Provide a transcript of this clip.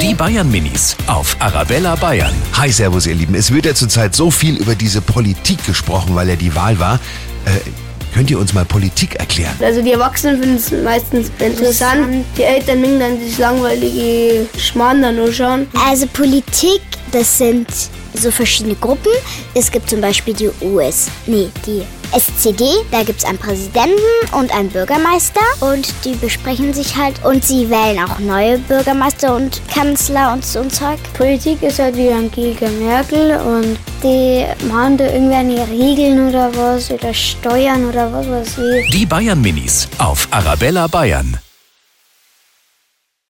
Die Bayern Minis auf Arabella Bayern. Hi, Servus, ihr Lieben. Es wird ja zurzeit so viel über diese Politik gesprochen, weil ja die Wahl war. Äh, könnt ihr uns mal Politik erklären? Also die Erwachsenen finden es meistens interessant. Die Eltern mögen dann das langweilige Schmarrn dann nur schauen. Also Politik, das sind so verschiedene Gruppen. Es gibt zum Beispiel die US, nee, die SCD, da gibt es einen Präsidenten und einen Bürgermeister und die besprechen sich halt und sie wählen auch neue Bürgermeister und Kanzler und so ein Zeug. Politik ist halt wie Angela Merkel und die machen da irgendwelche Regeln oder was oder Steuern oder was weiß ich. Die Bayern Minis auf Arabella Bayern.